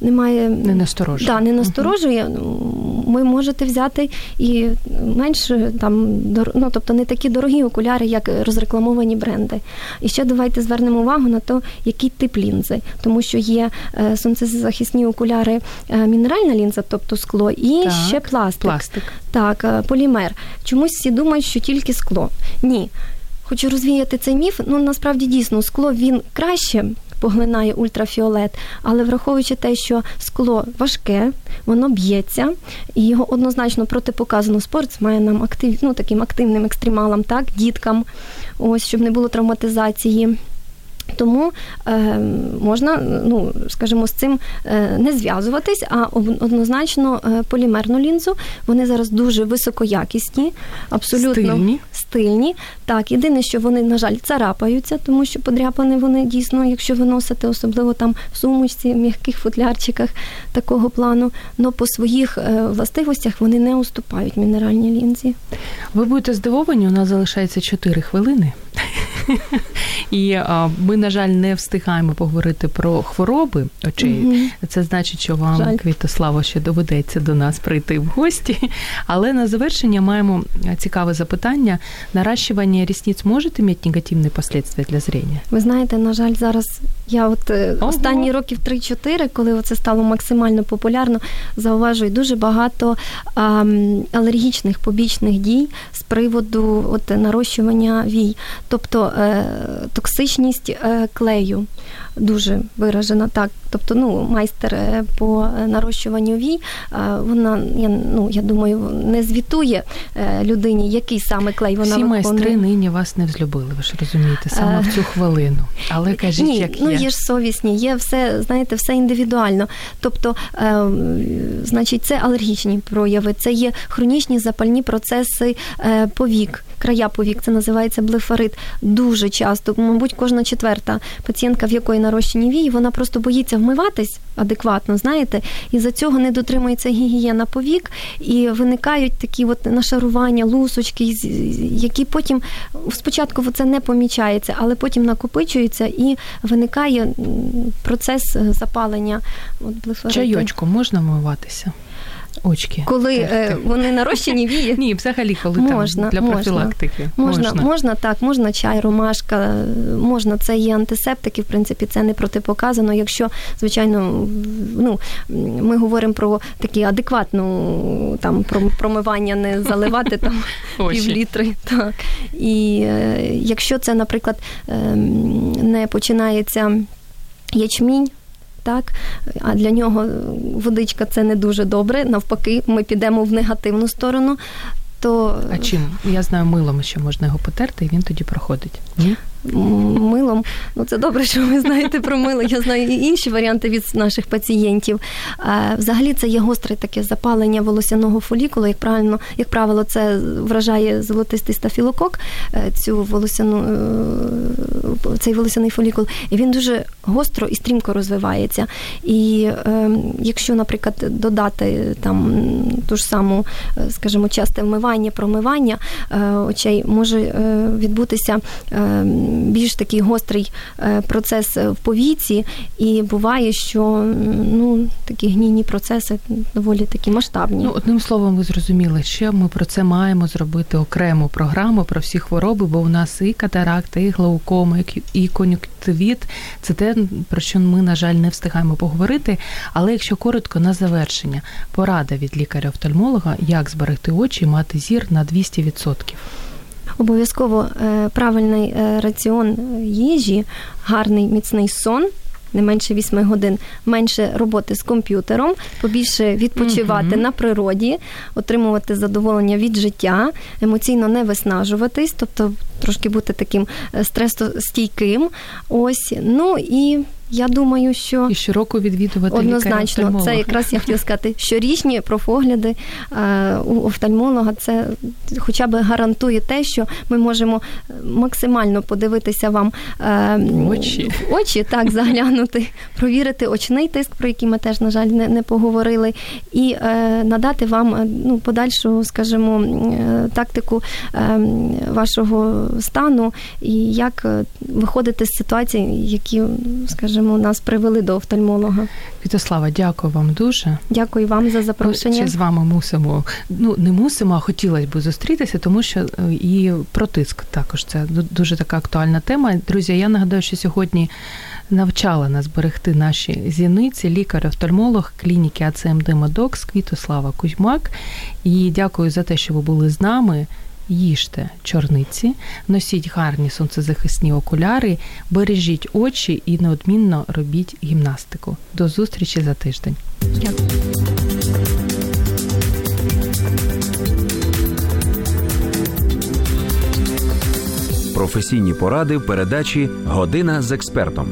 немає не насторожує. Да, не насторожує. Uh-huh. Ви можете взяти і менш там ну, тобто не такі дорогі окуляри, як розрекламовані бренди. І ще давайте звернемо увагу на те, який тип лінзи, тому що є е, сонцезахисні окуляри, е, мінеральна лінза, тобто скло, і так, ще пластик. Пластик. Так, полімер. Чомусь всі думають, що тільки скло. Ні. Хочу розвіяти цей міф. Ну насправді дійсно скло він краще поглинає ультрафіолет, але враховуючи те, що скло важке, воно б'ється, і його однозначно протипоказано спортсменам, актив, ну, таким активним екстремалам, так, діткам, ось щоб не було травматизації. Тому е, можна, ну скажімо, з цим е, не зв'язуватись, а однозначно е, полімерну лінзу. Вони зараз дуже високоякісні, абсолютно стильні. стильні. Так, єдине, що вони, на жаль, царапаються, тому що подряпани вони дійсно, якщо ви носите, особливо там в сумочці, в м'яких футлярчиках такого плану. але по своїх е, властивостях вони не уступають мінеральній лінзі. Ви будете здивовані, у нас залишається 4 хвилини. І ми, на жаль, не встигаємо поговорити про хвороби очей. Угу. Це значить, що вам, жаль. Квітославо, ще доведеться до нас прийти в гості. Але на завершення маємо цікаве запитання. Наращування рісниць може мати негативні последствия для зрення? Ви знаєте, на жаль, зараз я от е, Ого. останні років 3-4, коли це стало максимально популярно, зауважую дуже багато а, алергічних побічних дій з приводу от нарощування вій. Тобто токсичність е, клею дуже виражена. Так, тобто, ну, майстер е, по нарощуванню вій, вона я ну я думаю, не звітує людині, який саме клей вона Всі виконує. майстри нині вас не взлюбили. Ви ж розумієте, саме в цю хвилину. Але кажіть, Ні, як ну є. є ж совісні, є все, знаєте, все індивідуально. Тобто, е, значить, це алергічні прояви, це є хронічні запальні процеси е, повік края повік, це називається блефарит. Дуже часто, мабуть, кожна четверта пацієнтка, в якої нарощені вії, вона просто боїться вмиватись адекватно, знаєте, і за цього не дотримується гігієна повік, і виникають такі от нашарування, лусочки, які потім спочатку це не помічається, але потім накопичується і виникає процес запалення. От Чайочку можна вмиватися? Очки. Коли е, вони нарощені вії? Ні, взагалі, коли можна, там для профілактики. Можна, можна, можна, так, можна чай, ромашка, можна, це є антисептики, в принципі, це не протипоказано. Якщо, звичайно, ну, ми говоримо про такі адекватну там промивання, не заливати там півлітри. Так. І е, якщо це, наприклад, е, не починається ячмінь так а для нього водичка це не дуже добре. Навпаки, ми підемо в негативну сторону. То а чим я знаю милом, що можна його потерти, і він тоді проходить. Ні? Милом. Ну це добре, що ви знаєте про мило. Я знаю і інші варіанти від наших пацієнтів. Взагалі це є гостре таке запалення волосяного фолікулу. Як правильно, як правило, це вражає золотистий стафілокок, е, цю волосяну е, цей волосяний фолікул, і він дуже гостро і стрімко розвивається. І е, якщо, наприклад, додати там ту ж саму, скажімо, часте вмивання, промивання очей, може відбутися більш такий гострий е, процес в повіці, і буває, що ну такі гнійні процеси доволі такі масштабні. Ну, одним словом, ви зрозуміли, що ми про це маємо зробити окрему програму про всі хвороби, бо у нас і катаракта, і глаукома, і кон'юктивіт. Це те, про що ми, на жаль, не встигаємо поговорити. Але якщо коротко на завершення, порада від лікаря-офтальмолога, як зберегти очі і мати зір на 200%. Обов'язково е, правильний е, раціон їжі, гарний міцний сон. Не менше 8 годин, менше роботи з комп'ютером, побільше відпочивати mm-hmm. на природі, отримувати задоволення від життя, емоційно не виснажуватись, тобто трошки бути таким е, стресостійким. Ось ну і я думаю, що і щороку відвідувати однозначно. Це якраз я хотіла сказати, щорічні профогляди е, у офтальмолога. Це хоча б гарантує те, що ми можемо максимально подивитися вам е, в очі, в очі так заглянути, провірити очний тиск, про який ми теж на жаль не, не поговорили, і е, надати вам ну подальшу, скажімо, тактику вашого стану і як е, виходити з ситуацій, які, скажімо, нас привели до офтальмолога. Святослава, дякую вам дуже. Дякую вам за запрошення. Ще з вами мусимо. Ну не мусимо, а хотілося б зустрітися, тому що е, і про тиск також це дуже така актуальна тема. Друзі, я нагадаю, що сьогодні навчала нас берегти наші зіниці, лікар-офтальмолог клініки АЦМД Медокс Квітослава Кузьмак. І дякую за те, що ви були з нами. Їжте чорниці, носіть гарні сонцезахисні окуляри, бережіть очі і неодмінно робіть гімнастику. До зустрічі за тиждень. Дякую. Професійні поради в передачі Година з експертом.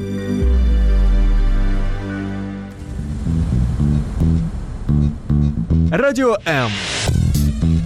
Радіо М.